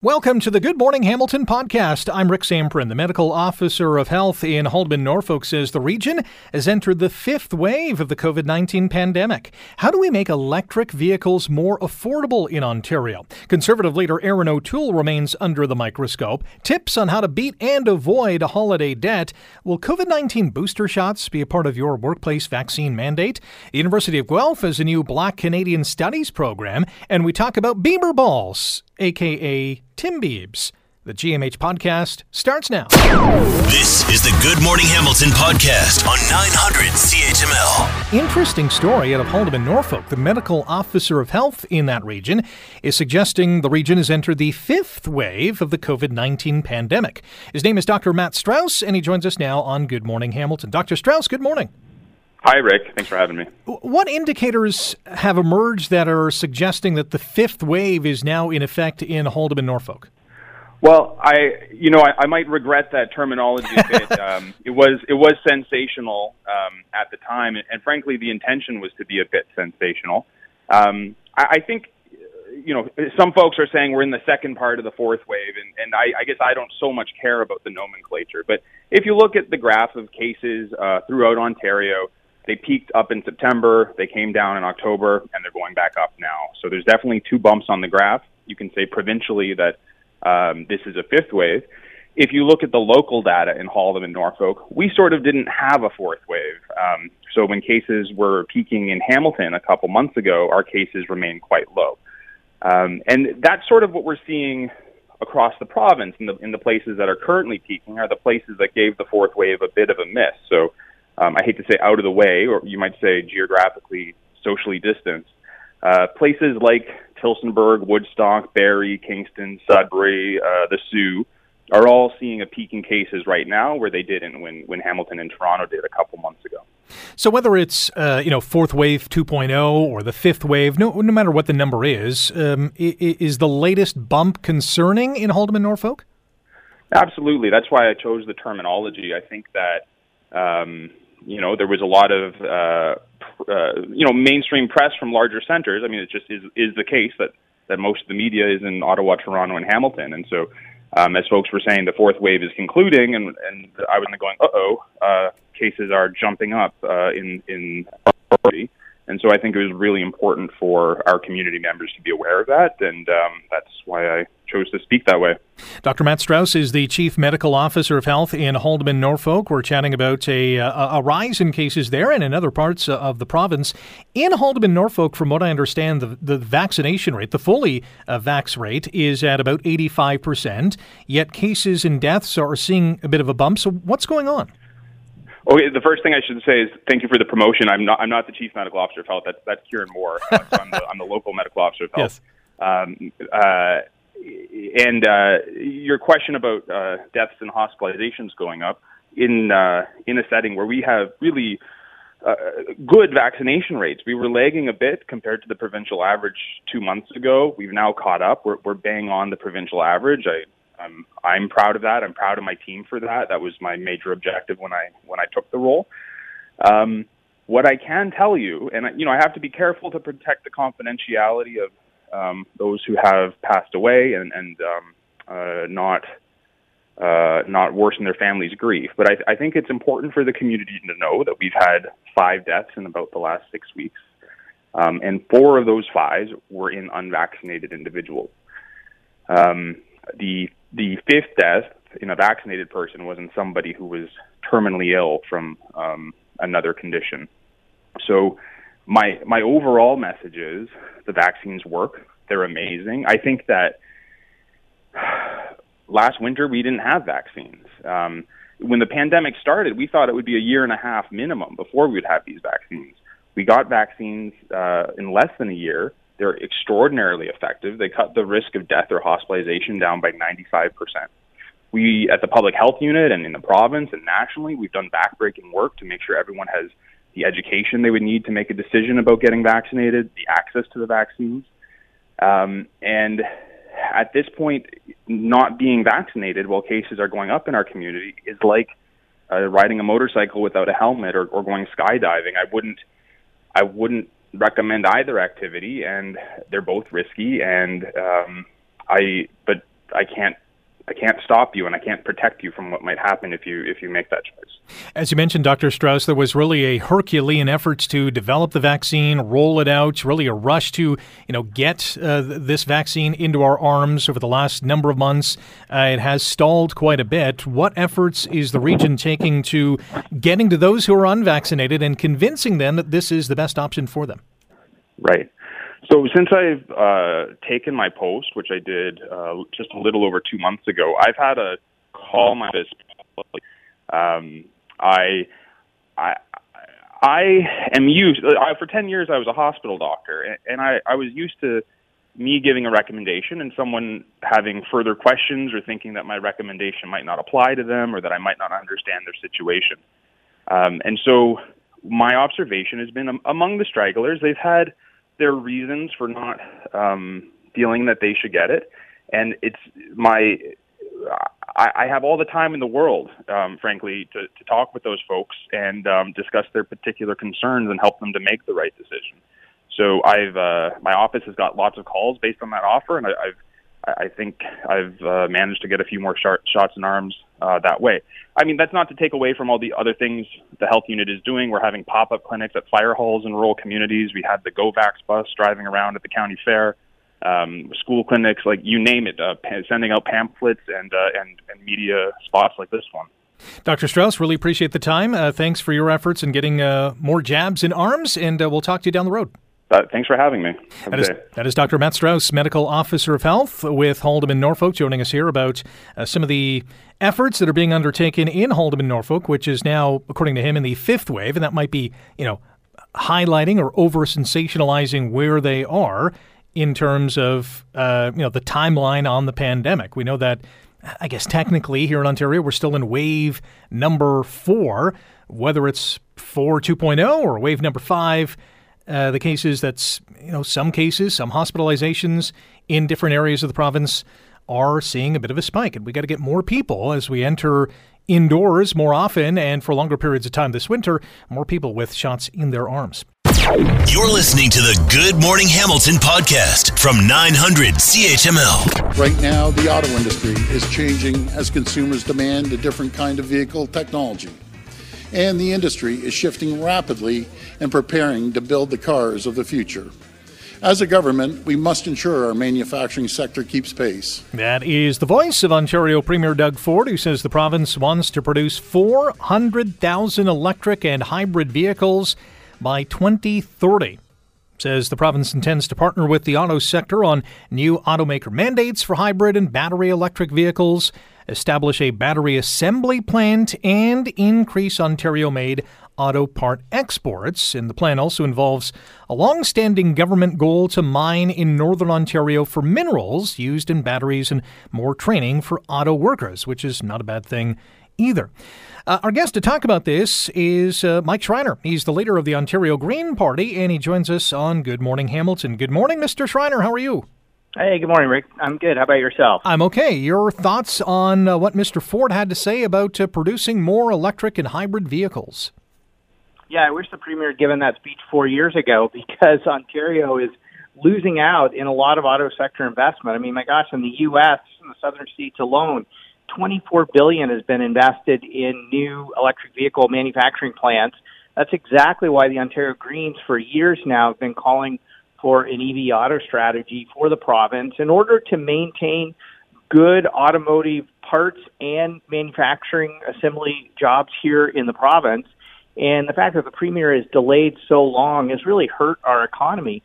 Welcome to the Good Morning Hamilton podcast. I'm Rick Zamperin. The medical officer of health in Haldimand, Norfolk says the region has entered the fifth wave of the COVID 19 pandemic. How do we make electric vehicles more affordable in Ontario? Conservative leader Erin O'Toole remains under the microscope. Tips on how to beat and avoid holiday debt. Will COVID 19 booster shots be a part of your workplace vaccine mandate? The University of Guelph has a new Black Canadian Studies program, and we talk about Beamer balls aka Tim Beebs. The GMH podcast starts now. This is the Good Morning Hamilton podcast on 900 CHML. Interesting story out of Haldimand, Norfolk. The medical officer of health in that region is suggesting the region has entered the fifth wave of the COVID 19 pandemic. His name is Dr. Matt Strauss, and he joins us now on Good Morning Hamilton. Dr. Strauss, good morning. Hi, Rick. Thanks for having me. What indicators have emerged that are suggesting that the fifth wave is now in effect in Haldimand, Norfolk? Well, I, you know, I, I might regret that terminology a bit. um, it was it was sensational um, at the time, and, and, frankly, the intention was to be a bit sensational. Um, I, I, think, you know, some folks are saying we're in the second part of the fourth wave, and, and I, I, guess I don't so much care about the nomenclature. But if you look at the graph of cases uh, throughout Ontario, they peaked up in September, they came down in October, and they're going back up now. So there's definitely two bumps on the graph. You can say provincially that um, this is a fifth wave. If you look at the local data in Haldimand and Norfolk, we sort of didn't have a fourth wave. Um, so when cases were peaking in Hamilton a couple months ago, our cases remained quite low. Um, and that's sort of what we're seeing across the province in the, in the places that are currently peaking are the places that gave the fourth wave a bit of a miss. So um, I hate to say out of the way, or you might say geographically, socially distanced. Uh, places like Tillsonburg, Woodstock, Barrie, Kingston, Sudbury, uh, the Soo are all seeing a peak in cases right now where they didn't when, when Hamilton and Toronto did a couple months ago. So whether it's uh, you know fourth wave 2.0 or the fifth wave, no no matter what the number is, um, is the latest bump concerning in Haldimand, Norfolk? Absolutely. That's why I chose the terminology. I think that um, you know, there was a lot of uh, uh, you know mainstream press from larger centers. I mean, it just is is the case that that most of the media is in Ottawa, Toronto, and Hamilton, and so. Um, as folks were saying, the fourth wave is concluding, and, and I was going, uh oh, uh, cases are jumping up uh, in in and so I think it was really important for our community members to be aware of that, and um, that's why I chose to speak that way. Dr. Matt Strauss is the Chief Medical Officer of Health in Haldimand, Norfolk. We're chatting about a, a, a rise in cases there and in other parts of the province. In Haldimand, Norfolk, from what I understand, the, the vaccination rate, the fully uh, vax rate, is at about 85%, yet cases and deaths are seeing a bit of a bump. So, what's going on? Okay, the first thing I should say is thank you for the promotion. I'm not I'm not the chief medical officer of health. That's that's Kieran Moore. Uh, so I'm, the, I'm the local medical officer of health. Yes. Um, uh, and uh, your question about uh, deaths and hospitalizations going up in uh, in a setting where we have really uh, good vaccination rates. We were lagging a bit compared to the provincial average two months ago. We've now caught up. We're, we're bang on the provincial average. I I'm I'm proud of that. I'm proud of my team for that. That was my major objective when I when I took the role. Um, what I can tell you, and you know, I have to be careful to protect the confidentiality of um, those who have passed away and and um, uh, not uh, not worsen their family's grief. But I, I think it's important for the community to know that we've had five deaths in about the last six weeks, um, and four of those five were in unvaccinated individuals. Um, the the fifth death in a vaccinated person was in somebody who was terminally ill from um, another condition. So my my overall message is the vaccines work. They're amazing. I think that last winter we didn't have vaccines. Um, when the pandemic started, we thought it would be a year and a half minimum before we would have these vaccines. We got vaccines uh, in less than a year. They're extraordinarily effective. They cut the risk of death or hospitalization down by 95%. We, at the public health unit and in the province and nationally, we've done backbreaking work to make sure everyone has the education they would need to make a decision about getting vaccinated, the access to the vaccines. Um, and at this point, not being vaccinated while cases are going up in our community is like uh, riding a motorcycle without a helmet or, or going skydiving. I wouldn't, I wouldn't recommend either activity, and they're both risky. And um, I, but I can't I can't stop you and I can't protect you from what might happen if you if you make that choice. As you mentioned, Dr. Strauss, there was really a Herculean effort to develop the vaccine, roll it out, really a rush to you know get uh, this vaccine into our arms over the last number of months. Uh, it has stalled quite a bit. What efforts is the region taking to getting to those who are unvaccinated and convincing them that this is the best option for them? Right. So since I've uh, taken my post, which I did uh, just a little over two months ago, I've had a call my office. Um, I, I, I am used. I, for ten years, I was a hospital doctor, and I, I was used to me giving a recommendation and someone having further questions or thinking that my recommendation might not apply to them or that I might not understand their situation. Um, and so my observation has been um, among the stragglers, they've had their reasons for not um, feeling that they should get it, and it's my. I, I have all the time in the world, um, frankly, to, to talk with those folks and um, discuss their particular concerns and help them to make the right decision. So I've uh, my office has got lots of calls based on that offer, and I, I've I think I've uh, managed to get a few more shot, shots in arms uh, that way. I mean, that's not to take away from all the other things the health unit is doing. We're having pop up clinics at fire halls in rural communities. We had the GO-VAXX bus driving around at the county fair, um, school clinics, like you name it, uh, sending out pamphlets and, uh, and, and media spots like this one. Dr. Strauss, really appreciate the time. Uh, thanks for your efforts in getting uh, more jabs in arms, and we'll talk to you down the road. Uh, thanks for having me. That is, that is, Dr. Matt Strauss, Medical Officer of Health with Haldimand Norfolk, joining us here about uh, some of the efforts that are being undertaken in Haldimand Norfolk, which is now, according to him, in the fifth wave, and that might be, you know, highlighting or over sensationalizing where they are in terms of, uh, you know, the timeline on the pandemic. We know that, I guess, technically here in Ontario, we're still in wave number four, whether it's 4 2.0 or wave number five uh, the cases that's, you know, some cases, some hospitalizations in different areas of the province are seeing a bit of a spike. And we got to get more people as we enter indoors more often and for longer periods of time this winter, more people with shots in their arms. You're listening to the Good Morning Hamilton podcast from 900 CHML. Right now, the auto industry is changing as consumers demand a different kind of vehicle technology and the industry is shifting rapidly and preparing to build the cars of the future. As a government, we must ensure our manufacturing sector keeps pace. That is the voice of Ontario Premier Doug Ford, who says the province wants to produce 400,000 electric and hybrid vehicles by 2030. Says the province intends to partner with the auto sector on new automaker mandates for hybrid and battery electric vehicles establish a battery assembly plant, and increase Ontario made auto part exports. And the plan also involves a long standing government goal to mine in northern Ontario for minerals used in batteries and more training for auto workers, which is not a bad thing either. Uh, our guest to talk about this is uh, Mike Schreiner. He's the leader of the Ontario Green Party, and he joins us on Good Morning Hamilton. Good morning, Mr. Schreiner. How are you? Hey, good morning, Rick. I'm good. How about yourself? I'm okay. Your thoughts on uh, what Mr. Ford had to say about uh, producing more electric and hybrid vehicles? Yeah, I wish the Premier had given that speech four years ago because Ontario is losing out in a lot of auto sector investment. I mean, my gosh, in the U.S., in the southern states alone, 24 billion has been invested in new electric vehicle manufacturing plants. That's exactly why the Ontario Greens, for years now, have been calling for an EV auto strategy for the province in order to maintain good automotive parts and manufacturing assembly jobs here in the province. And the fact that the premier is delayed so long has really hurt our economy.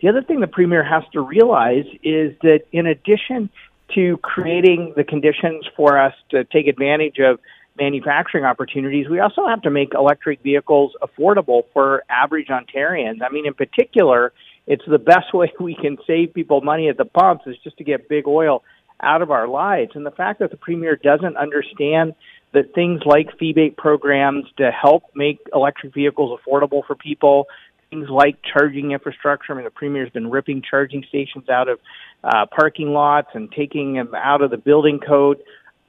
The other thing the premier has to realize is that in addition to creating the conditions for us to take advantage of manufacturing opportunities, we also have to make electric vehicles affordable for average Ontarians. I mean, in particular, it's the best way we can save people money at the pumps is just to get big oil out of our lives. And the fact that the premier doesn't understand that things like feebate programs to help make electric vehicles affordable for people, things like charging infrastructure. I mean, the premier's been ripping charging stations out of uh, parking lots and taking them out of the building code.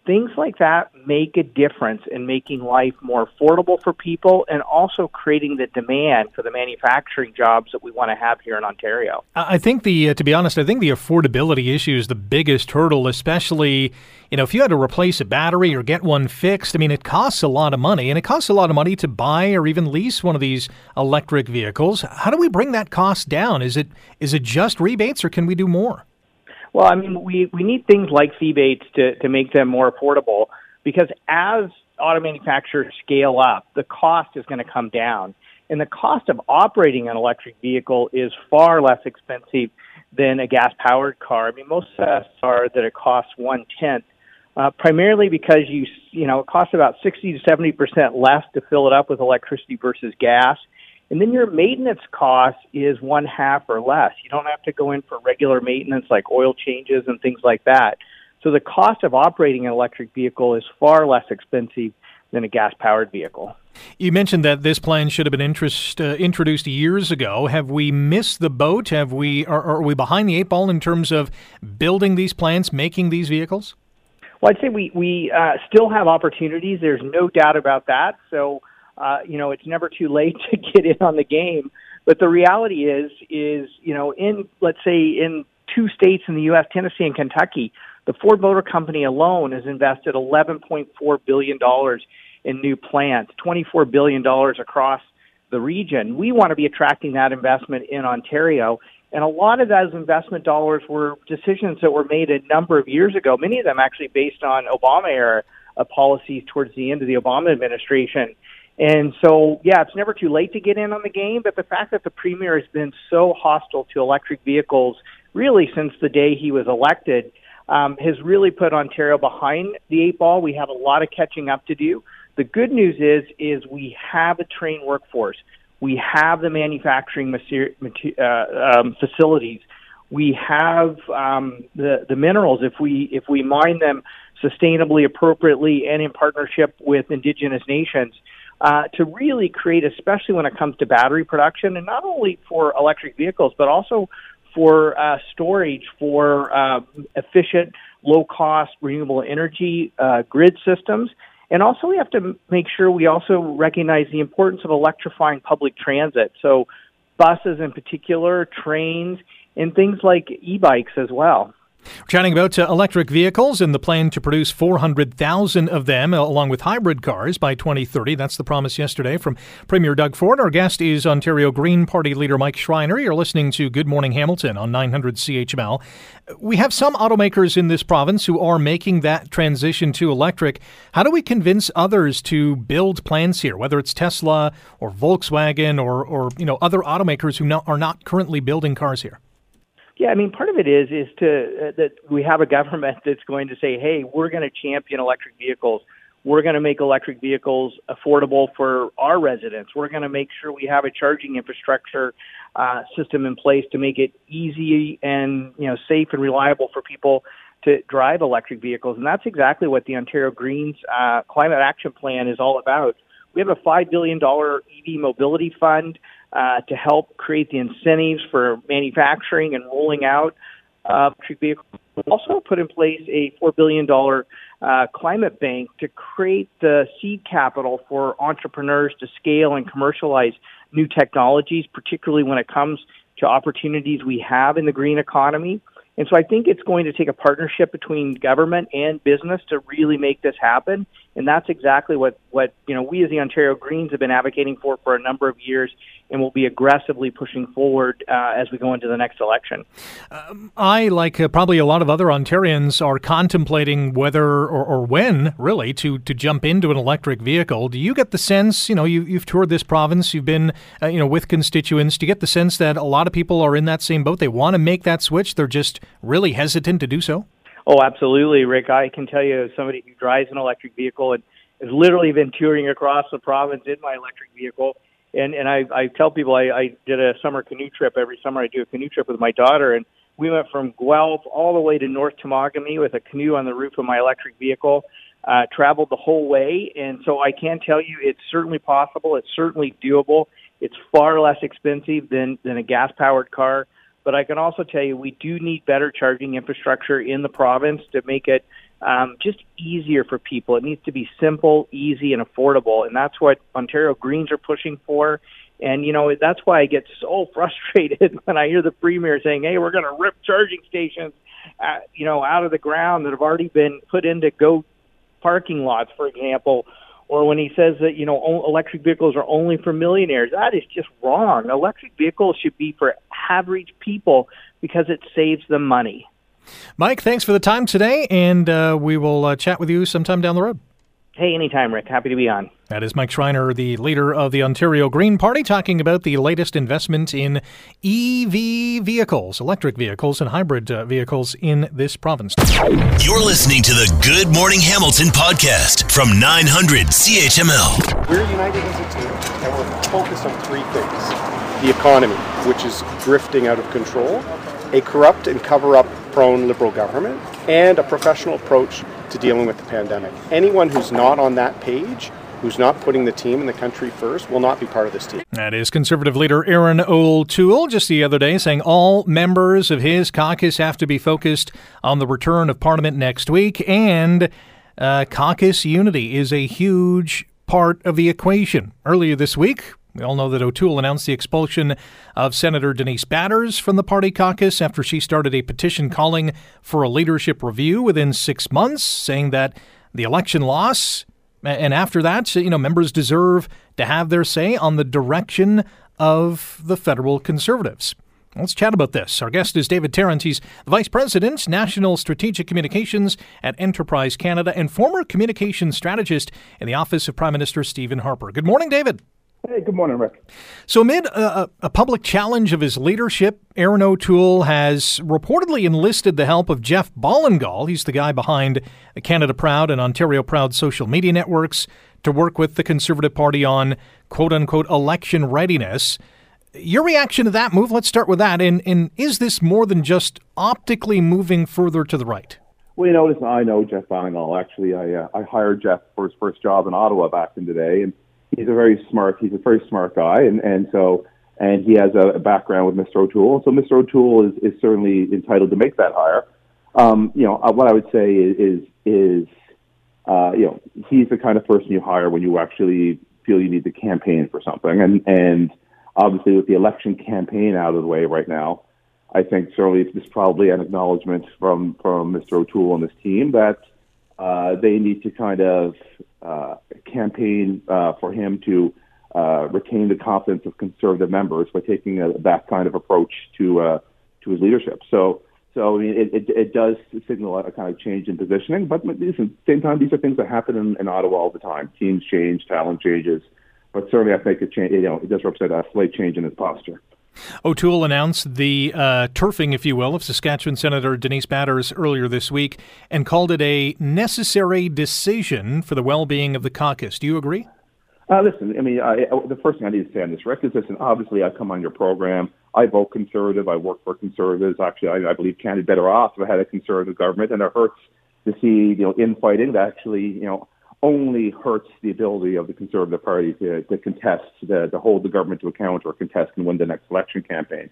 Things like that make a difference in making life more affordable for people and also creating the demand for the manufacturing jobs that we want to have here in Ontario. I think the, uh, to be honest, I think the affordability issue is the biggest hurdle, especially, you know, if you had to replace a battery or get one fixed, I mean, it costs a lot of money and it costs a lot of money to buy or even lease one of these electric vehicles. How do we bring that cost down? Is it, is it just rebates or can we do more? Well, I mean, we, we need things like rebates to, to make them more affordable because as auto manufacturers scale up, the cost is going to come down. And the cost of operating an electric vehicle is far less expensive than a gas powered car. I mean, most tests are that it costs one tenth, uh, primarily because you, you know, it costs about 60 to 70% less to fill it up with electricity versus gas. And then your maintenance cost is one half or less. You don't have to go in for regular maintenance like oil changes and things like that. So the cost of operating an electric vehicle is far less expensive than a gas powered vehicle. You mentioned that this plan should have been interest, uh, introduced years ago. Have we missed the boat? Have we are, are we behind the eight ball in terms of building these plants, making these vehicles? Well, I'd say we we uh, still have opportunities. There's no doubt about that. So uh, you know, it's never too late to get in on the game. But the reality is, is you know, in let's say in two states in the U.S., Tennessee and Kentucky, the Ford Motor Company alone has invested 11.4 billion dollars in new plants, 24 billion dollars across the region. We want to be attracting that investment in Ontario. And a lot of those investment dollars were decisions that were made a number of years ago, many of them actually based on Obama era policies towards the end of the Obama administration. And so, yeah, it's never too late to get in on the game, but the fact that the premier has been so hostile to electric vehicles really since the day he was elected um, has really put Ontario behind the eight ball. We have a lot of catching up to do. The good news is, is we have a trained workforce. We have the manufacturing uh, um, facilities. We have um, the the minerals. If we if we mine them sustainably, appropriately, and in partnership with Indigenous nations, uh, to really create, especially when it comes to battery production, and not only for electric vehicles, but also for uh, storage for uh, efficient, low cost, renewable energy uh, grid systems. And also, we have to make sure we also recognize the importance of electrifying public transit. So, buses in particular, trains, and things like e bikes as well. We're chatting about uh, electric vehicles and the plan to produce 400,000 of them, uh, along with hybrid cars, by 2030. That's the promise yesterday from Premier Doug Ford. Our guest is Ontario Green Party leader Mike Schreiner. You're listening to Good Morning Hamilton on 900 CHML. We have some automakers in this province who are making that transition to electric. How do we convince others to build plans here, whether it's Tesla or Volkswagen or, or you know other automakers who are not currently building cars here? Yeah, I mean, part of it is is to uh, that we have a government that's going to say, "Hey, we're going to champion electric vehicles. We're going to make electric vehicles affordable for our residents. We're going to make sure we have a charging infrastructure uh, system in place to make it easy and you know safe and reliable for people to drive electric vehicles." And that's exactly what the Ontario Greens uh, Climate Action Plan is all about. We have a five billion dollar EV mobility fund uh, to help create the incentives for manufacturing and rolling out uh, electric vehicles. We also put in place a $4 billion uh, climate bank to create the seed capital for entrepreneurs to scale and commercialize new technologies, particularly when it comes to opportunities we have in the green economy. And so I think it's going to take a partnership between government and business to really make this happen. And that's exactly what, what you know we as the Ontario Greens have been advocating for for a number of years and will be aggressively pushing forward uh, as we go into the next election. Um, I, like uh, probably a lot of other Ontarians, are contemplating whether or, or, when, really, to, to jump into an electric vehicle. Do you get the sense, you know, you, have toured this province, you've been, uh, you know, with constituents, do you get the sense that a lot of people are in that same boat? They want to make that switch, they're just really hesitant to do so? Oh, absolutely, Rick. I can tell you, as somebody who drives an electric vehicle and has literally been touring across the province in my electric vehicle, and and I I tell people I, I did a summer canoe trip every summer. I do a canoe trip with my daughter, and we went from Guelph all the way to North Temagami with a canoe on the roof of my electric vehicle. Uh, traveled the whole way, and so I can tell you it's certainly possible. It's certainly doable. It's far less expensive than than a gas powered car. But I can also tell you we do need better charging infrastructure in the province to make it um, just easier for people. It needs to be simple, easy, and affordable, and that's what Ontario Greens are pushing for. And you know that's why I get so frustrated when I hear the premier saying, "Hey, we're going to rip charging stations, uh, you know, out of the ground that have already been put into GO parking lots, for example." Or when he says that you know electric vehicles are only for millionaires, that is just wrong. Electric vehicles should be for average people because it saves them money. Mike, thanks for the time today, and uh, we will uh, chat with you sometime down the road. Hey, anytime, Rick. Happy to be on. That is Mike Schreiner, the leader of the Ontario Green Party, talking about the latest investment in EV vehicles, electric vehicles, and hybrid uh, vehicles in this province. You're listening to the Good Morning Hamilton podcast from 900 CHML. We're united as a team, and we're focused on three things the economy, which is drifting out of control, a corrupt and cover up prone Liberal government, and a professional approach to dealing with the pandemic. Anyone who's not on that page, who's not putting the team and the country first, will not be part of this team. That is Conservative leader Erin O'Toole just the other day saying all members of his caucus have to be focused on the return of Parliament next week, and uh, caucus unity is a huge part of the equation. Earlier this week, we all know that O'Toole announced the expulsion of Senator Denise Batters from the party caucus after she started a petition calling for a leadership review within six months, saying that the election loss and after that, you know, members deserve to have their say on the direction of the federal conservatives. Let's chat about this. Our guest is David Tarrant. He's the Vice President, National Strategic Communications at Enterprise Canada and former communications strategist in the Office of Prime Minister Stephen Harper. Good morning, David. Hey, good morning, Rick. So, amid a, a, public challenge of his leadership, Erin O'Toole has reportedly enlisted the help of Jeff Ballingall. He's the guy behind Canada Proud and Ontario Proud social media networks to work with the Conservative Party on quote unquote election readiness. Your reaction to that move, let's start with that. And, and is this more than just optically moving further to the right? Well, you know, listen, I know Jeff Ballingall. Actually, I, uh, I hired Jeff for his first job in Ottawa back in the day. And he's a very smart he's a very smart guy, and and so and he has a, background with Mr. O'Toole. So Mr. O'Toole is, is certainly entitled to make that hire. Um, you know, uh, what I would say is is, is uh, you know he's the kind of person you hire when you actually feel you need to campaign for something, and and obviously with the election campaign out of the way right now. I think certainly it's probably an acknowledgement from, from Mr. O'Toole and his team that uh, they need to kind of uh, campaign uh, for him to uh, retain the confidence of conservative members by taking a, that kind of approach to uh, to his leadership. So, so I mean, it, it, it does signal a kind of change in positioning. But at the same time, these are things that happen in, in Ottawa all the time. Teams change, talent changes, but certainly I think it change. You know, it does represent a slight change in his posture. O'Toole announced the uh, turfing, if you will, of Saskatchewan Senator Denise Batters earlier this week and called it a necessary decision for the well being of the caucus. Do you agree? Uh, listen, I mean, I, I, the first thing I need to say on this, Rick, is listen, obviously I come on your program. I vote conservative. I work for conservatives. Actually, I, I believe Canada better off if I had a conservative government, and it hurts to see, you know, infighting that actually, you know, only hurts the ability of the Conservative Party to, to contest, to, to hold the government to account or contest and win the next election campaign.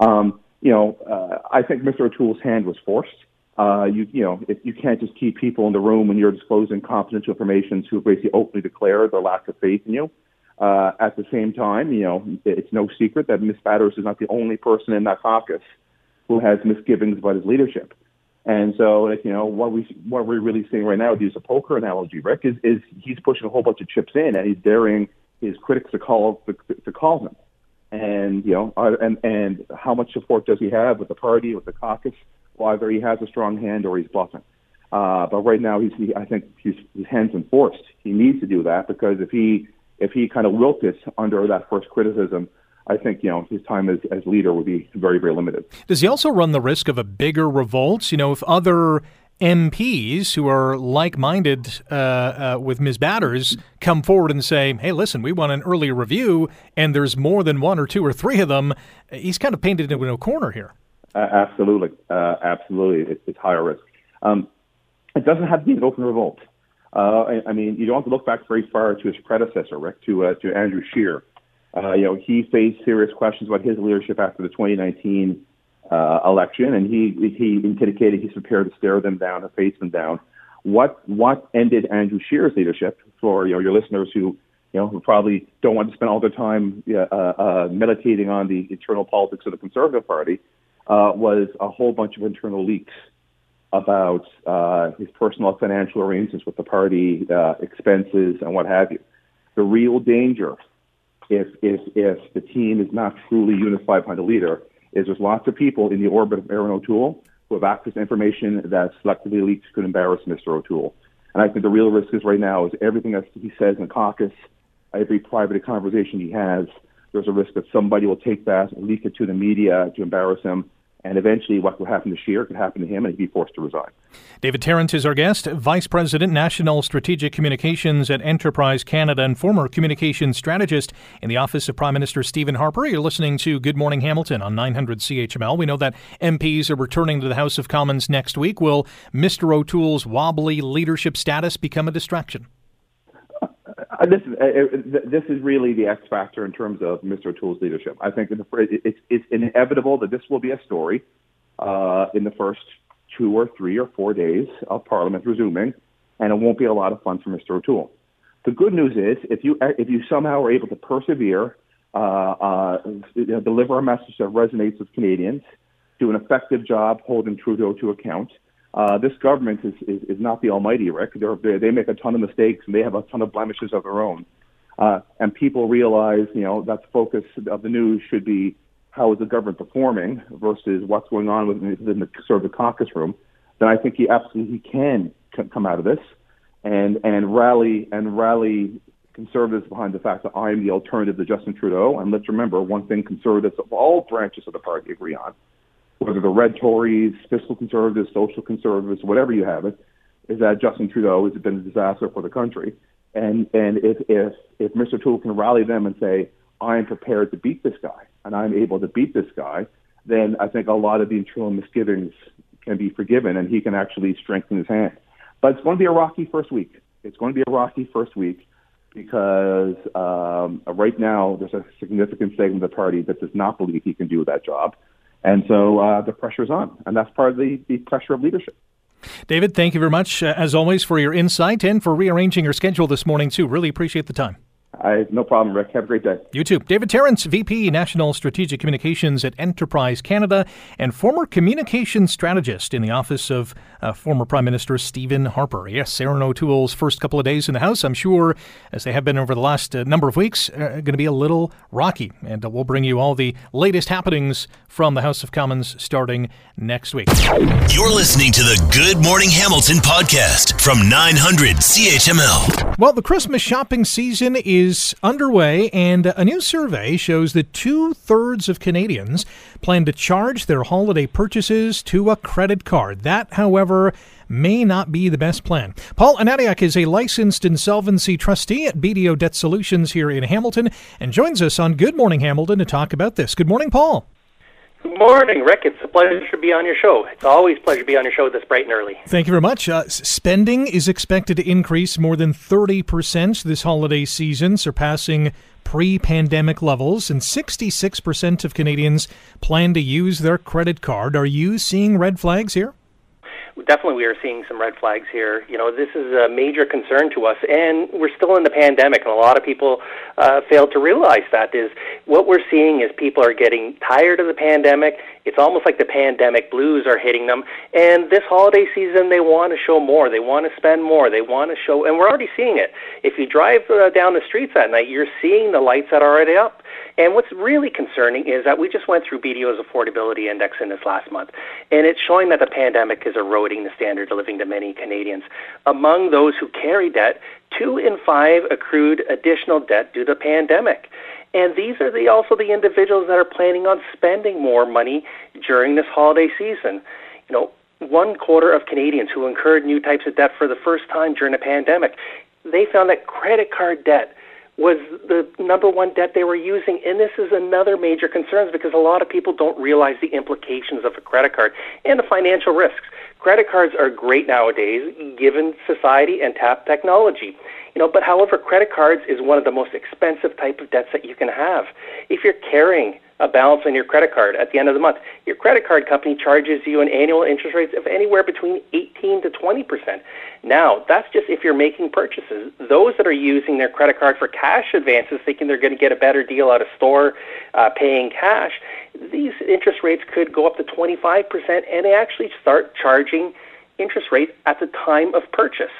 Um, you know, uh, I think Mr. O'Toole's hand was forced. Uh, you, you know, if you can't just keep people in the room when you're disclosing confidential information who basically openly declare their lack of faith in you. Uh, at the same time, you know, it's no secret that Ms. Batters is not the only person in that caucus who has misgivings about his leadership. And so, like, you know, what we what we're really seeing right now, to use a poker analogy, Rick, is is he's pushing a whole bunch of chips in, and he's daring his critics to call to, to call him. And you know, and and how much support does he have with the party, with the caucus? Well, either he has a strong hand or he's bluffing. Uh, but right now, he's he, I think he's, his hands enforced. He needs to do that because if he if he kind of wilted under that first criticism, I think you know his time as, as leader would be very very limited. Does he also run the risk of a bigger revolt? You know, if other MPs who are like-minded uh, uh, with Ms. Batters come forward and say, "Hey, listen, we want an early review," and there's more than one or two or three of them, he's kind of painted into a corner here. Uh, absolutely, uh, absolutely, it's, it's higher risk. Um, it doesn't have to be an open revolt. Uh, I, I, mean, you don't have to look back very far to his predecessor, Rick, to uh, to Andrew Scheer. Uh, you know, he faced serious questions about his leadership after the 2019 uh, election, and he he indicated he's prepared to stare them down and face them down. What what ended Andrew Scheer's leadership for you know your listeners who you know who probably don't want to spend all their time uh, uh, meditating on the internal politics of the Conservative Party uh, was a whole bunch of internal leaks about uh, his personal financial arrangements with the party, uh, expenses, and what have you. The real danger, if if if the team is not truly unified behind a leader, is there's lots of people in the orbit of Erin O'Toole who have access to information that selectively leaks could embarrass Mr. O'Toole. And I think the real risk is right now is everything that he says in the caucus, every private conversation he has, there's a risk that somebody will take that and leak it to the media to embarrass him and eventually, what will happen to Scheer could happen to him, and he'd be forced to resign. David Tarrant is our guest, Vice President, National Strategic Communications at Enterprise Canada, and former communications strategist in the Office of Prime Minister Stephen Harper. You're listening to Good Morning Hamilton on 900 CHML. We know that MPs are returning to the House of Commons next week. Will Mr. O'Toole's wobbly leadership status become a distraction? Uh, this, uh, uh this is really the X factor in terms of Mr. O'Toole's leadership. I think it's, it's inevitable that this will be a story uh, in the first two or three or four days of Parliament resuming, and it won't be a lot of fun for Mr. O'Toole. The good news is, if you if you somehow are able to persevere, uh, uh, deliver a message that resonates with Canadians, do an effective job holding Trudeau to account, uh, this government is, is, is not the almighty, Rick. They're, they make a ton of mistakes and they have a ton of blemishes of their own. Uh, and people realize, you know, that the focus of the news should be how is the government performing versus what's going on within the sort of the caucus room. Then I think he absolutely can come out of this and and rally and rally conservatives behind the fact that I am the alternative to Justin Trudeau. And let's remember one thing: conservatives of all branches of the party agree on whether the red Tories, fiscal conservatives, social conservatives, whatever you have it, is that Justin Trudeau has been a disaster for the country. And and if if if Mr. Toole can rally them and say, I am prepared to beat this guy and I'm able to beat this guy, then I think a lot of the internal misgivings can be forgiven and he can actually strengthen his hand. But it's going to be a rocky first week. It's going to be a rocky first week because um, right now there's a significant segment of the party that does not believe he can do that job. And so uh, the pressure's on, and that's part of the, the pressure of leadership. David, thank you very much, uh, as always, for your insight and for rearranging your schedule this morning, too. Really appreciate the time. I, no problem, Rick. Have a great day. You too. David Tarrant, VP National Strategic Communications at Enterprise Canada and former communications strategist in the office of uh, former Prime Minister Stephen Harper. Yes, Erin O'Toole's first couple of days in the House, I'm sure, as they have been over the last uh, number of weeks, are going to be a little rocky. And uh, we'll bring you all the latest happenings from the House of Commons starting next week. You're listening to the Good Morning Hamilton podcast from 900 CHML. Well, the Christmas shopping season is is underway, and a new survey shows that two thirds of Canadians plan to charge their holiday purchases to a credit card. That, however, may not be the best plan. Paul Anadiak is a licensed insolvency trustee at BDO Debt Solutions here in Hamilton and joins us on Good Morning Hamilton to talk about this. Good morning, Paul. Good morning, Rick. It's a pleasure to be on your show. It's always a pleasure to be on your show this bright and early. Thank you very much. Uh, spending is expected to increase more than 30% this holiday season, surpassing pre pandemic levels, and 66% of Canadians plan to use their credit card. Are you seeing red flags here? Definitely we are seeing some red flags here. You know, this is a major concern to us, and we're still in the pandemic, and a lot of people uh, fail to realize that. Is what we're seeing is people are getting tired of the pandemic. It's almost like the pandemic blues are hitting them, and this holiday season they want to show more. They want to spend more. They want to show, and we're already seeing it. If you drive uh, down the streets at night, you're seeing the lights that are already up. And what's really concerning is that we just went through BDO's affordability index in this last month, and it's showing that the pandemic is eroding the standard of living to many Canadians. Among those who carry debt, two in five accrued additional debt due to the pandemic. And these are the, also the individuals that are planning on spending more money during this holiday season. You know, one quarter of Canadians who incurred new types of debt for the first time during the pandemic, they found that credit card debt was the number one debt they were using. And this is another major concern because a lot of people don't realize the implications of a credit card and the financial risks. Credit cards are great nowadays given society and tap technology. You know, but however, credit cards is one of the most expensive type of debts that you can have. If you're carrying a balance on your credit card at the end of the month. Your credit card company charges you an annual interest rate of anywhere between 18 to 20 percent. Now, that's just if you're making purchases. Those that are using their credit card for cash advances, thinking they're going to get a better deal out of store, uh, paying cash, these interest rates could go up to 25 percent, and they actually start charging interest rates at the time of purchase.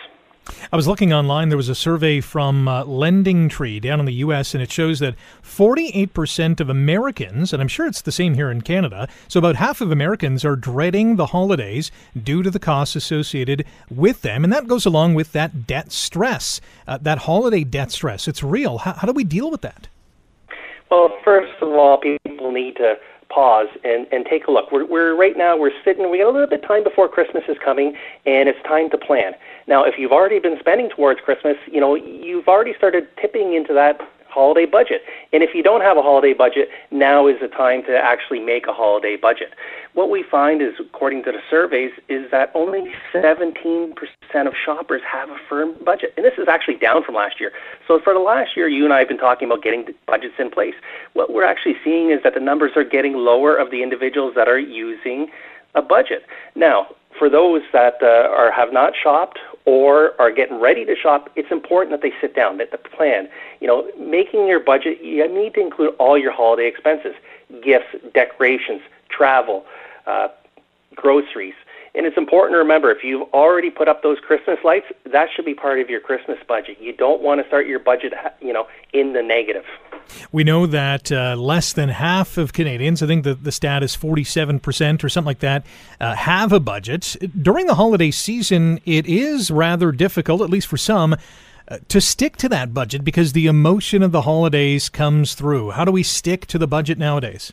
I was looking online. There was a survey from uh, LendingTree down in the U.S., and it shows that 48% of Americans, and I'm sure it's the same here in Canada, so about half of Americans are dreading the holidays due to the costs associated with them. And that goes along with that debt stress, uh, that holiday debt stress. It's real. How, how do we deal with that? Well, first of all, people need to pause and, and take a look. We're, we're right now, we're sitting, we got a little bit of time before Christmas is coming, and it's time to plan. Now, if you've already been spending towards Christmas, you know, you've already started tipping into that holiday budget. And if you don't have a holiday budget, now is the time to actually make a holiday budget. What we find is, according to the surveys, is that only 17% of shoppers have a firm budget. And this is actually down from last year. So for the last year, you and I have been talking about getting budgets in place. What we're actually seeing is that the numbers are getting lower of the individuals that are using a budget. Now, for those that uh, are have not shopped or are getting ready to shop, it's important that they sit down, that the plan. You know, making your budget, you need to include all your holiday expenses, gifts, decorations, travel, uh, groceries. And it's important to remember if you've already put up those Christmas lights, that should be part of your Christmas budget. You don't want to start your budget, you know, in the negative. We know that uh, less than half of Canadians, I think the, the stat is 47% or something like that, uh, have a budget. During the holiday season, it is rather difficult, at least for some, uh, to stick to that budget because the emotion of the holidays comes through. How do we stick to the budget nowadays?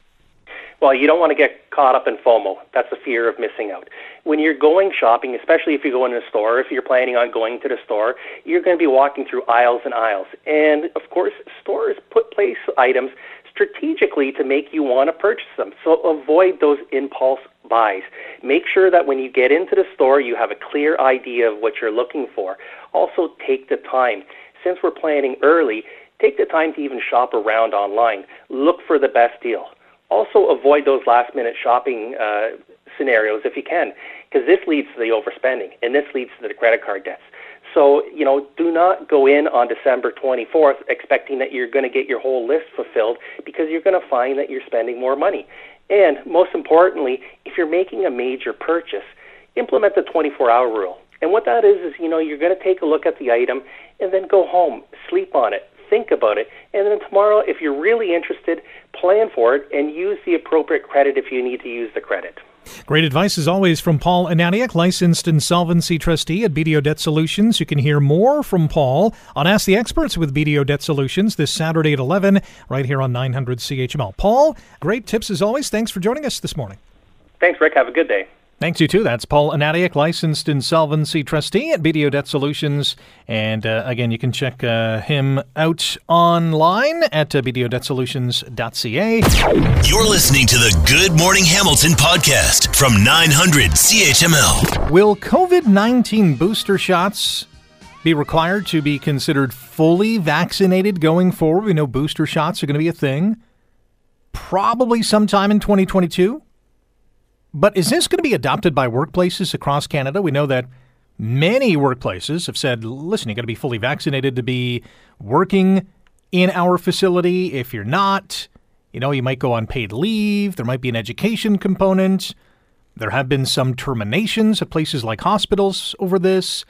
Well, you don't want to get caught up in FOMO. That's the fear of missing out. When you're going shopping, especially if you go in a store, if you're planning on going to the store, you're going to be walking through aisles and aisles. And of course, stores put place items strategically to make you want to purchase them. So avoid those impulse buys. Make sure that when you get into the store, you have a clear idea of what you're looking for. Also, take the time. Since we're planning early, take the time to even shop around online. Look for the best deal. Also, avoid those last minute shopping uh, scenarios if you can, because this leads to the overspending and this leads to the credit card debts. So, you know, do not go in on December 24th expecting that you're going to get your whole list fulfilled because you're going to find that you're spending more money. And most importantly, if you're making a major purchase, implement the 24 hour rule. And what that is, is, you know, you're going to take a look at the item and then go home, sleep on it, think about it, and then tomorrow, if you're really interested, plan for it and use the appropriate credit if you need to use the credit. Great advice as always from Paul Ananiak, licensed insolvency trustee at BDO Debt Solutions. You can hear more from Paul on Ask the Experts with BDO Debt Solutions this Saturday at 11 right here on 900 CHML. Paul, great tips as always. Thanks for joining us this morning. Thanks, Rick. Have a good day. Thanks, you too. That's Paul Anadiak, licensed insolvency trustee at BDO Debt Solutions. And uh, again, you can check uh, him out online at uh, bdodebtsolutions.ca. You're listening to the Good Morning Hamilton podcast from 900 CHML. Will COVID 19 booster shots be required to be considered fully vaccinated going forward? We know booster shots are going to be a thing. Probably sometime in 2022. But is this going to be adopted by workplaces across Canada? We know that many workplaces have said, listen, you got to be fully vaccinated to be working in our facility. If you're not, you know, you might go on paid leave. There might be an education component. There have been some terminations at places like hospitals over this.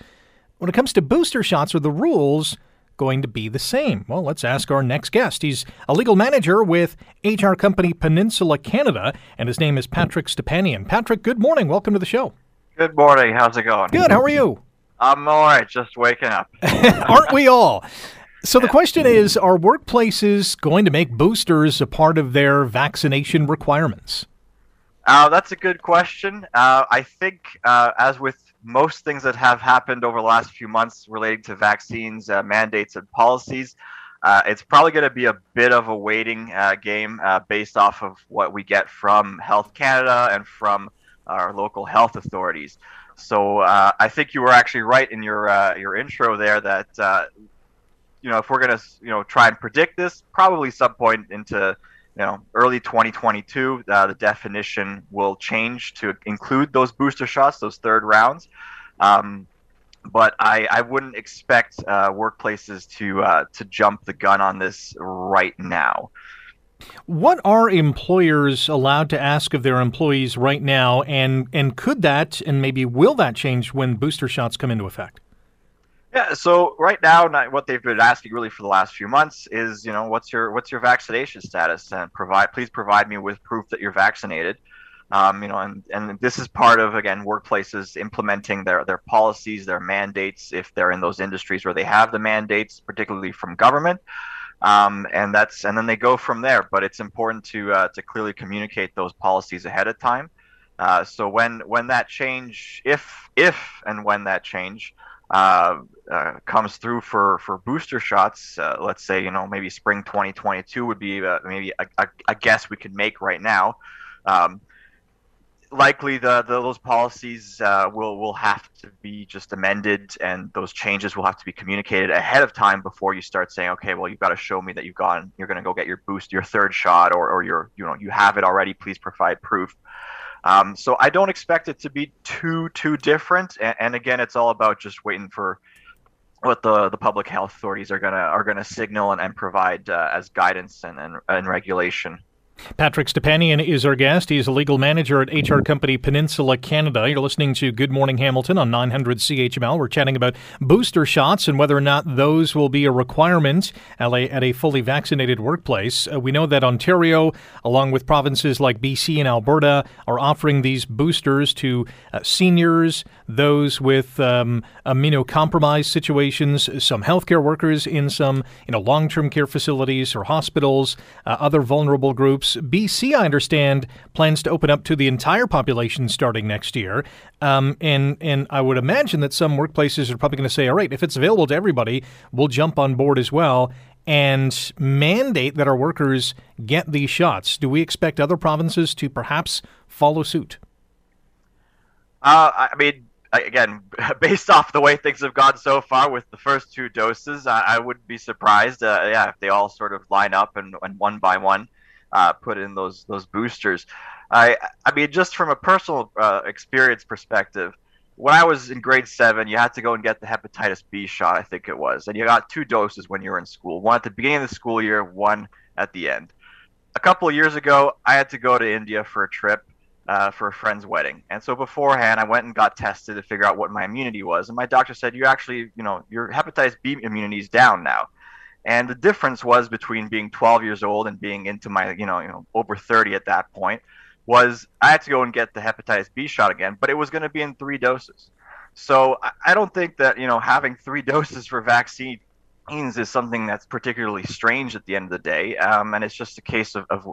When it comes to booster shots or the rules, going to be the same? Well, let's ask our next guest. He's a legal manager with HR company Peninsula Canada, and his name is Patrick Stepanian. Patrick, good morning. Welcome to the show. Good morning. How's it going? Good. How are you? I'm all right. Just waking up. Aren't we all? So the question is Are workplaces going to make boosters a part of their vaccination requirements? Uh, that's a good question. Uh, I think, uh, as with most things that have happened over the last few months relating to vaccines, uh, mandates, and policies, uh, it's probably going to be a bit of a waiting uh, game based off of what we get from Health Canada and from our local health authorities. So I think you were actually right in your your intro there that you know if we're going to you know try and predict this, probably some point into you know, early 2022, uh, the definition will change to include those booster shots, those third rounds. Um, but I, I wouldn't expect uh, workplaces to uh, to jump the gun on this right now. What are employers allowed to ask of their employees right now, and and could that and maybe will that change when booster shots come into effect? Yeah, so right now, what they've been asking really for the last few months is, you know, what's your what's your vaccination status, and provide please provide me with proof that you're vaccinated. Um, you know, and, and this is part of again workplaces implementing their their policies, their mandates if they're in those industries where they have the mandates, particularly from government. Um, and that's and then they go from there. But it's important to uh, to clearly communicate those policies ahead of time. Uh, so when when that change, if if and when that change uh, uh comes through for for booster shots, uh, let's say you know maybe spring 2022 would be uh, maybe a, a, a, guess we could make right now. Um, likely the, the those policies uh, will will have to be just amended, and those changes will have to be communicated ahead of time before you start saying, okay, well, you've got to show me that you've gone, you're going to go get your boost, your third shot, or or your you know you have it already. Please provide proof. Um, so I don't expect it to be too too different. And, and again, it's all about just waiting for what the, the public health authorities are gonna are gonna signal and, and provide uh, as guidance and, and, and regulation. Patrick Stepanian is our guest. He's a legal manager at HR company Peninsula Canada. You're listening to Good Morning Hamilton on 900 CHML. We're chatting about booster shots and whether or not those will be a requirement at a fully vaccinated workplace. Uh, we know that Ontario, along with provinces like BC and Alberta, are offering these boosters to uh, seniors, those with um, immunocompromised situations, some healthcare workers in some you know long-term care facilities or hospitals, uh, other vulnerable groups groups. BC, I understand, plans to open up to the entire population starting next year. Um, and, and I would imagine that some workplaces are probably going to say, all right, if it's available to everybody, we'll jump on board as well and mandate that our workers get these shots. Do we expect other provinces to perhaps follow suit? Uh, I mean, again, based off the way things have gone so far with the first two doses, I, I wouldn't be surprised. Uh, yeah, if they all sort of line up and, and one by one uh, put in those those boosters. I I mean, just from a personal uh, experience perspective, when I was in grade seven, you had to go and get the hepatitis B shot, I think it was, and you got two doses when you were in school. One at the beginning of the school year, one at the end. A couple of years ago, I had to go to India for a trip uh, for a friend's wedding, and so beforehand, I went and got tested to figure out what my immunity was, and my doctor said, "You actually, you know, your hepatitis B immunity is down now." And the difference was between being 12 years old and being into my, you know, you know, over 30 at that point, was I had to go and get the hepatitis B shot again, but it was going to be in three doses. So I don't think that you know having three doses for vaccine is something that's particularly strange at the end of the day. Um, and it's just a case of, of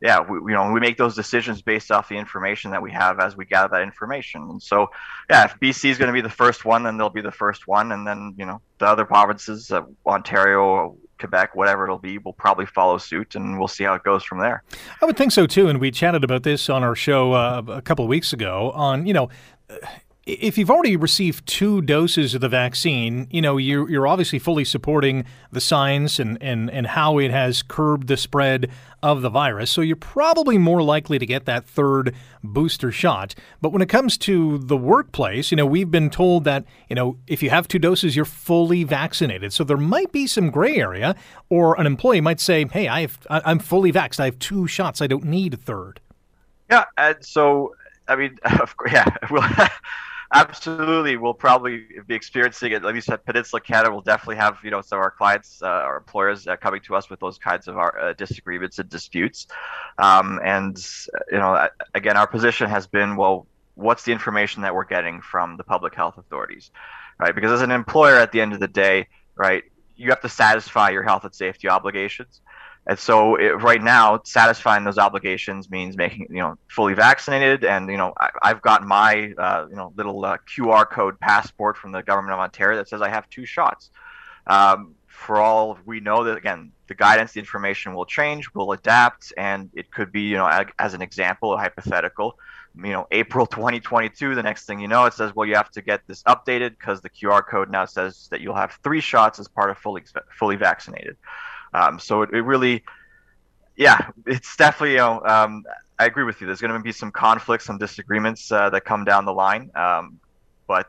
yeah, we, you know, we make those decisions based off the information that we have as we gather that information. And so, yeah, if BC is going to be the first one, then they'll be the first one. And then, you know, the other provinces, uh, Ontario, Quebec, whatever it'll be, will probably follow suit, and we'll see how it goes from there. I would think so too. And we chatted about this on our show uh, a couple of weeks ago on, you know, if you've already received two doses of the vaccine, you know, you're, you're obviously fully supporting the science and, and, and how it has curbed the spread of the virus. So you're probably more likely to get that third booster shot. But when it comes to the workplace, you know, we've been told that, you know, if you have two doses, you're fully vaccinated. So there might be some gray area, or an employee might say, hey, I have, I'm fully vaxxed. I have two shots. I don't need a third. Yeah. And so, I mean, yeah, well, absolutely. We'll probably be experiencing it at least at peninsula canada we'll definitely have you know some of our clients uh, our employers uh, coming to us with those kinds of our uh, disagreements and disputes. Um, and you know again our position has been well what's the information that we're getting from the public health authorities right? Because as an employer at the end of the day right you have to satisfy your health and safety obligations and so it, right now, satisfying those obligations means making you know fully vaccinated, and you know I, have got my uh, you know little uh, QR code passport from the government of Ontario that says I have two shots. Um, for all we know that again, the guidance, the information will change, will adapt, and it could be you know as an example, a hypothetical. You know, April 2022. The next thing you know, it says, well, you have to get this updated because the QR code now says that you'll have three shots as part of fully fully vaccinated. Um, so it, it, really, yeah, it's definitely you know um, I agree with you. There's going to be some conflicts, some disagreements uh, that come down the line, um, but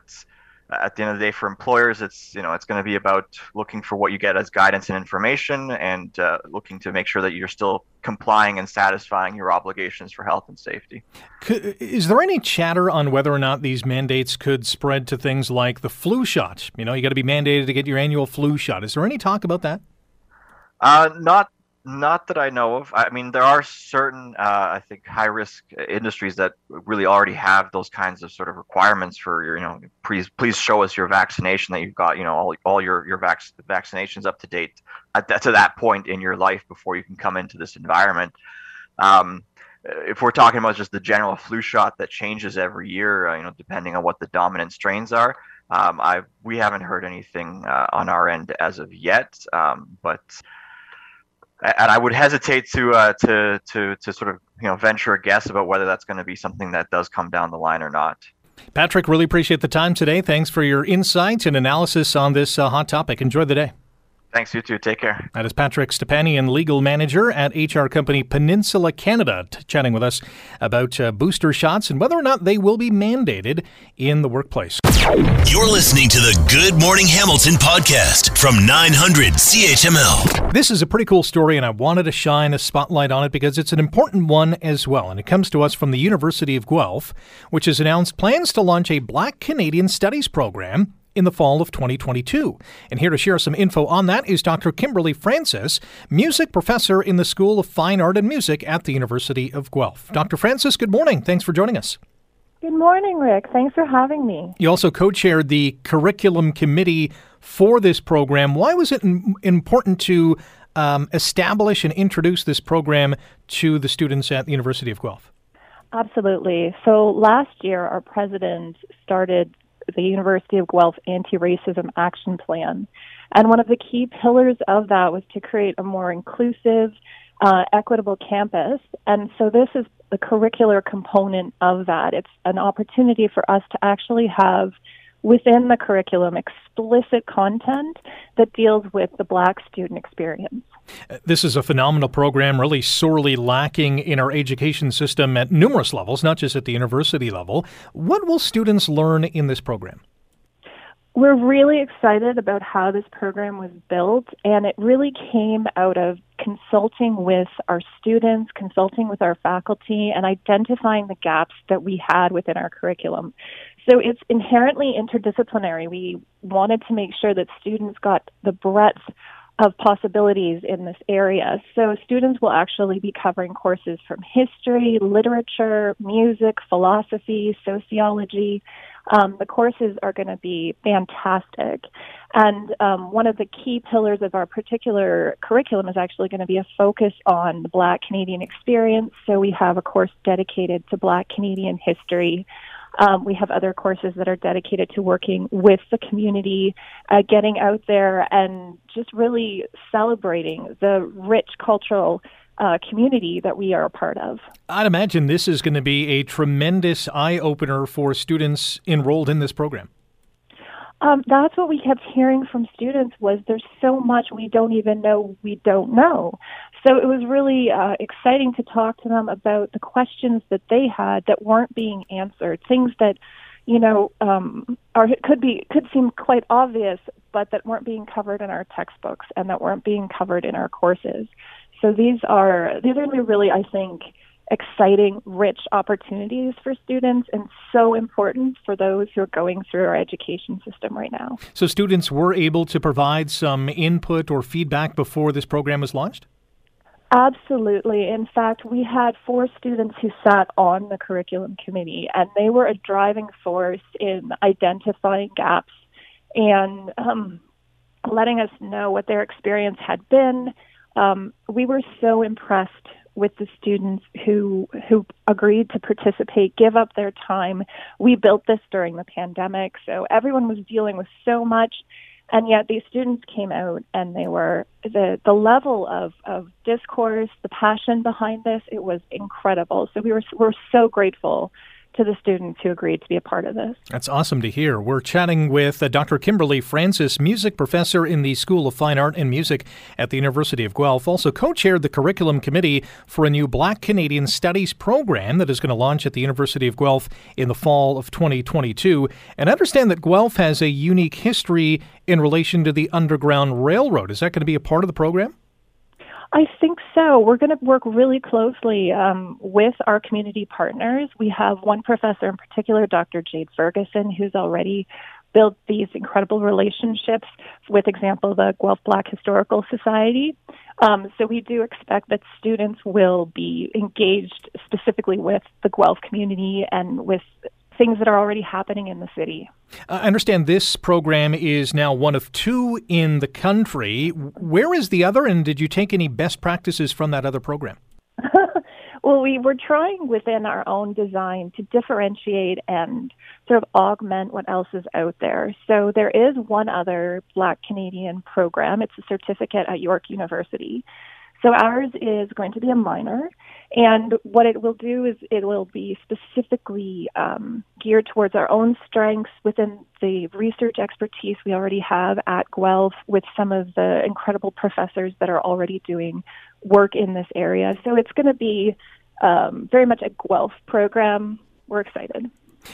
at the end of the day, for employers, it's you know it's going to be about looking for what you get as guidance and information, and uh, looking to make sure that you're still complying and satisfying your obligations for health and safety. Is there any chatter on whether or not these mandates could spread to things like the flu shot? You know, you got to be mandated to get your annual flu shot. Is there any talk about that? Uh, not not that I know of. I mean, there are certain, uh, I think, high risk industries that really already have those kinds of sort of requirements for your, you know, please please show us your vaccination that you've got, you know, all, all your your vac- vaccinations up to date at that, to that point in your life before you can come into this environment. Um, if we're talking about just the general flu shot that changes every year, uh, you know, depending on what the dominant strains are, um, I we haven't heard anything uh, on our end as of yet, um, but and I would hesitate to uh, to to to sort of you know venture a guess about whether that's going to be something that does come down the line or not. Patrick, really appreciate the time today. Thanks for your insights and analysis on this uh, hot topic. Enjoy the day. Thanks, you too. Take care. That is Patrick Stepanian, legal manager at HR company Peninsula Canada, t- chatting with us about uh, booster shots and whether or not they will be mandated in the workplace. You're listening to the Good Morning Hamilton podcast from 900 CHML. This is a pretty cool story, and I wanted to shine a spotlight on it because it's an important one as well. And it comes to us from the University of Guelph, which has announced plans to launch a Black Canadian Studies program in the fall of 2022. And here to share some info on that is Dr. Kimberly Francis, music professor in the School of Fine Art and Music at the University of Guelph. Dr. Francis, good morning. Thanks for joining us. Good morning, Rick. Thanks for having me. You also co chaired the curriculum committee for this program. Why was it important to um, establish and introduce this program to the students at the University of Guelph? Absolutely. So last year, our president started the University of Guelph Anti-Racism Action Plan. And one of the key pillars of that was to create a more inclusive, uh, equitable campus. And so this is the curricular component of that. It's an opportunity for us to actually have within the curriculum explicit content that deals with the black student experience. This is a phenomenal program, really sorely lacking in our education system at numerous levels, not just at the university level. What will students learn in this program? We're really excited about how this program was built, and it really came out of consulting with our students, consulting with our faculty, and identifying the gaps that we had within our curriculum. So it's inherently interdisciplinary. We wanted to make sure that students got the breadth of possibilities in this area. So students will actually be covering courses from history, literature, music, philosophy, sociology. Um, the courses are going to be fantastic. And um, one of the key pillars of our particular curriculum is actually going to be a focus on the Black Canadian experience. So we have a course dedicated to Black Canadian history. Um, we have other courses that are dedicated to working with the community, uh, getting out there and just really celebrating the rich cultural uh, community that we are a part of. I'd imagine this is going to be a tremendous eye opener for students enrolled in this program. Um, that's what we kept hearing from students was there's so much we don't even know we don't know. So it was really uh, exciting to talk to them about the questions that they had that weren't being answered, things that you know um, are could be could seem quite obvious, but that weren't being covered in our textbooks and that weren't being covered in our courses. So these are these are really, really I think exciting, rich opportunities for students and so important for those who are going through our education system right now. So, students were able to provide some input or feedback before this program was launched? Absolutely. In fact, we had four students who sat on the curriculum committee, and they were a driving force in identifying gaps and um, letting us know what their experience had been. Um, we were so impressed with the students who who agreed to participate, give up their time. We built this during the pandemic, so everyone was dealing with so much, and yet these students came out and they were the the level of of discourse, the passion behind this, it was incredible. So we were we're so grateful to the students who agreed to be a part of this. That's awesome to hear. We're chatting with uh, Dr. Kimberly Francis, music professor in the School of Fine Art and Music at the University of Guelph. Also co chaired the curriculum committee for a new Black Canadian Studies program that is going to launch at the University of Guelph in the fall of 2022. And I understand that Guelph has a unique history in relation to the Underground Railroad. Is that going to be a part of the program? I think so. We're going to work really closely um, with our community partners. We have one professor in particular, Dr. Jade Ferguson, who's already built these incredible relationships with, example, the Guelph Black Historical Society. Um, so we do expect that students will be engaged specifically with the Guelph community and with things that are already happening in the city. I understand this program is now one of two in the country. Where is the other, and did you take any best practices from that other program? well, we were trying within our own design to differentiate and sort of augment what else is out there. So there is one other Black Canadian program. It's a certificate at York University. So ours is going to be a minor, and what it will do is it will be specifically um, geared towards our own strengths within the research expertise we already have at Guelph with some of the incredible professors that are already doing work in this area. So it's going to be um, very much a Guelph program. We're excited.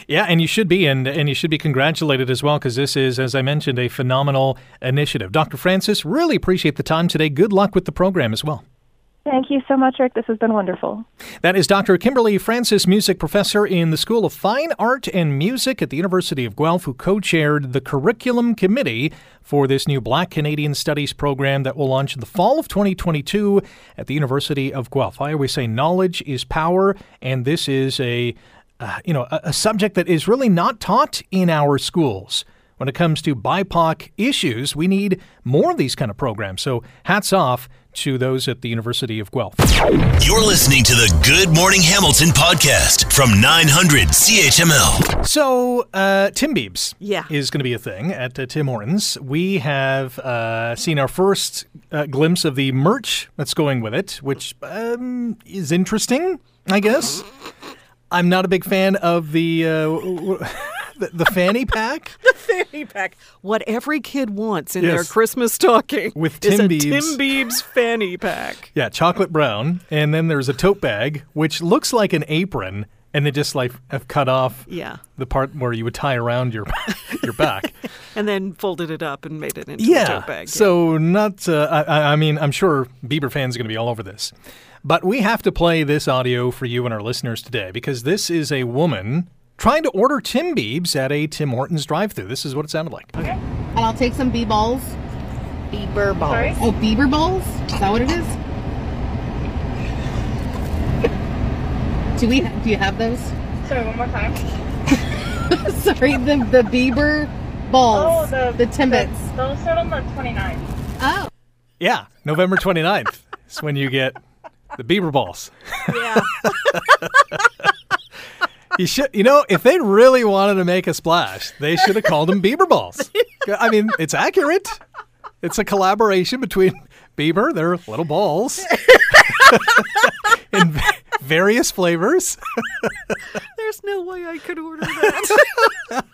Yeah, and you should be, and and you should be congratulated as well, because this is, as I mentioned, a phenomenal initiative. Dr. Francis, really appreciate the time today. Good luck with the program as well. Thank you so much, Rick. This has been wonderful. That is Dr. Kimberly Francis, music professor in the School of Fine Art and Music at the University of Guelph, who co chaired the curriculum committee for this new Black Canadian Studies program that will launch in the fall of 2022 at the University of Guelph. I always say knowledge is power, and this is a uh, you know, a, a subject that is really not taught in our schools. When it comes to BIPOC issues, we need more of these kind of programs. So, hats off to those at the University of Guelph. You're listening to the Good Morning Hamilton podcast from 900 CHML. So, uh, Tim Biebs yeah. is going to be a thing at uh, Tim Hortons. We have uh, seen our first uh, glimpse of the merch that's going with it, which um, is interesting, I guess. I'm not a big fan of the uh, the, the, fanny pack. the fanny pack. What every kid wants in Yes. their Christmas stocking With is Tim a Biebs. Tim Biebs fanny pack. Yeah, chocolate brown, and then there's a tote bag which looks like an apron, and they just like have cut off Yeah. the part where you would tie around your your back. And then folded it up and made it into a tote bag. So not. Uh, I- I, I mean, I'm sure Bieber fans are going to be all over this, but we have to play this audio for you and our listeners today because this is a woman trying to order Tim Biebs at a Tim Hortons drive-through. This is what it sounded like. Okay. And I'll take some bee balls. Bieber balls. Sorry? Oh, Bieber balls? Is that what it is? Do we? Do you have those? Sorry, one more time. Sorry, the the Bieber balls. Oh, the the Timbits. the- those are on the 29th. Oh, Yeah, November 29th is when you get the Bieber balls. Yeah. You should, you know, if they really wanted to make a splash, they should have called them Bieber balls. I mean, it's accurate. It's a collaboration between Bieber, their little balls, in various flavors. There's no way I could order that.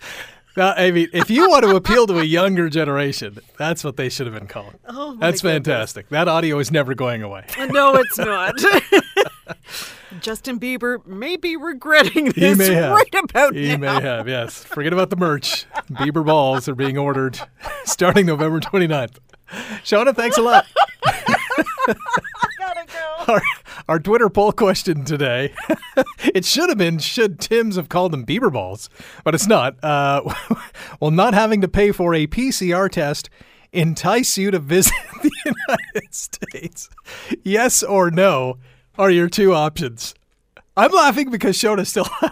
I mean, if you want to appeal to a younger generation, that's what they should have been called. Oh, my that's fantastic. That audio is never going away. Uh, no, it's not. Justin Bieber may be regretting He this may have. right about He now. may have, yes. Forget about the merch. Bieber balls are being ordered starting November 29th. Shona, thanks a lot. Our, our Twitter poll question today. it should have been should Tim's have called them Bieber balls, but it's not. Uh, will not having to pay for a PCR test entice you to visit the United States? Yes or no are your two options. I'm laughing because Shona's still laughing.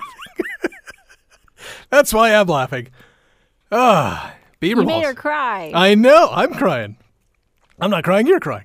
That's why I'm laughing. Ah, Bieber You balls. made her cry. I know. I'm crying. I'm not crying. You're crying.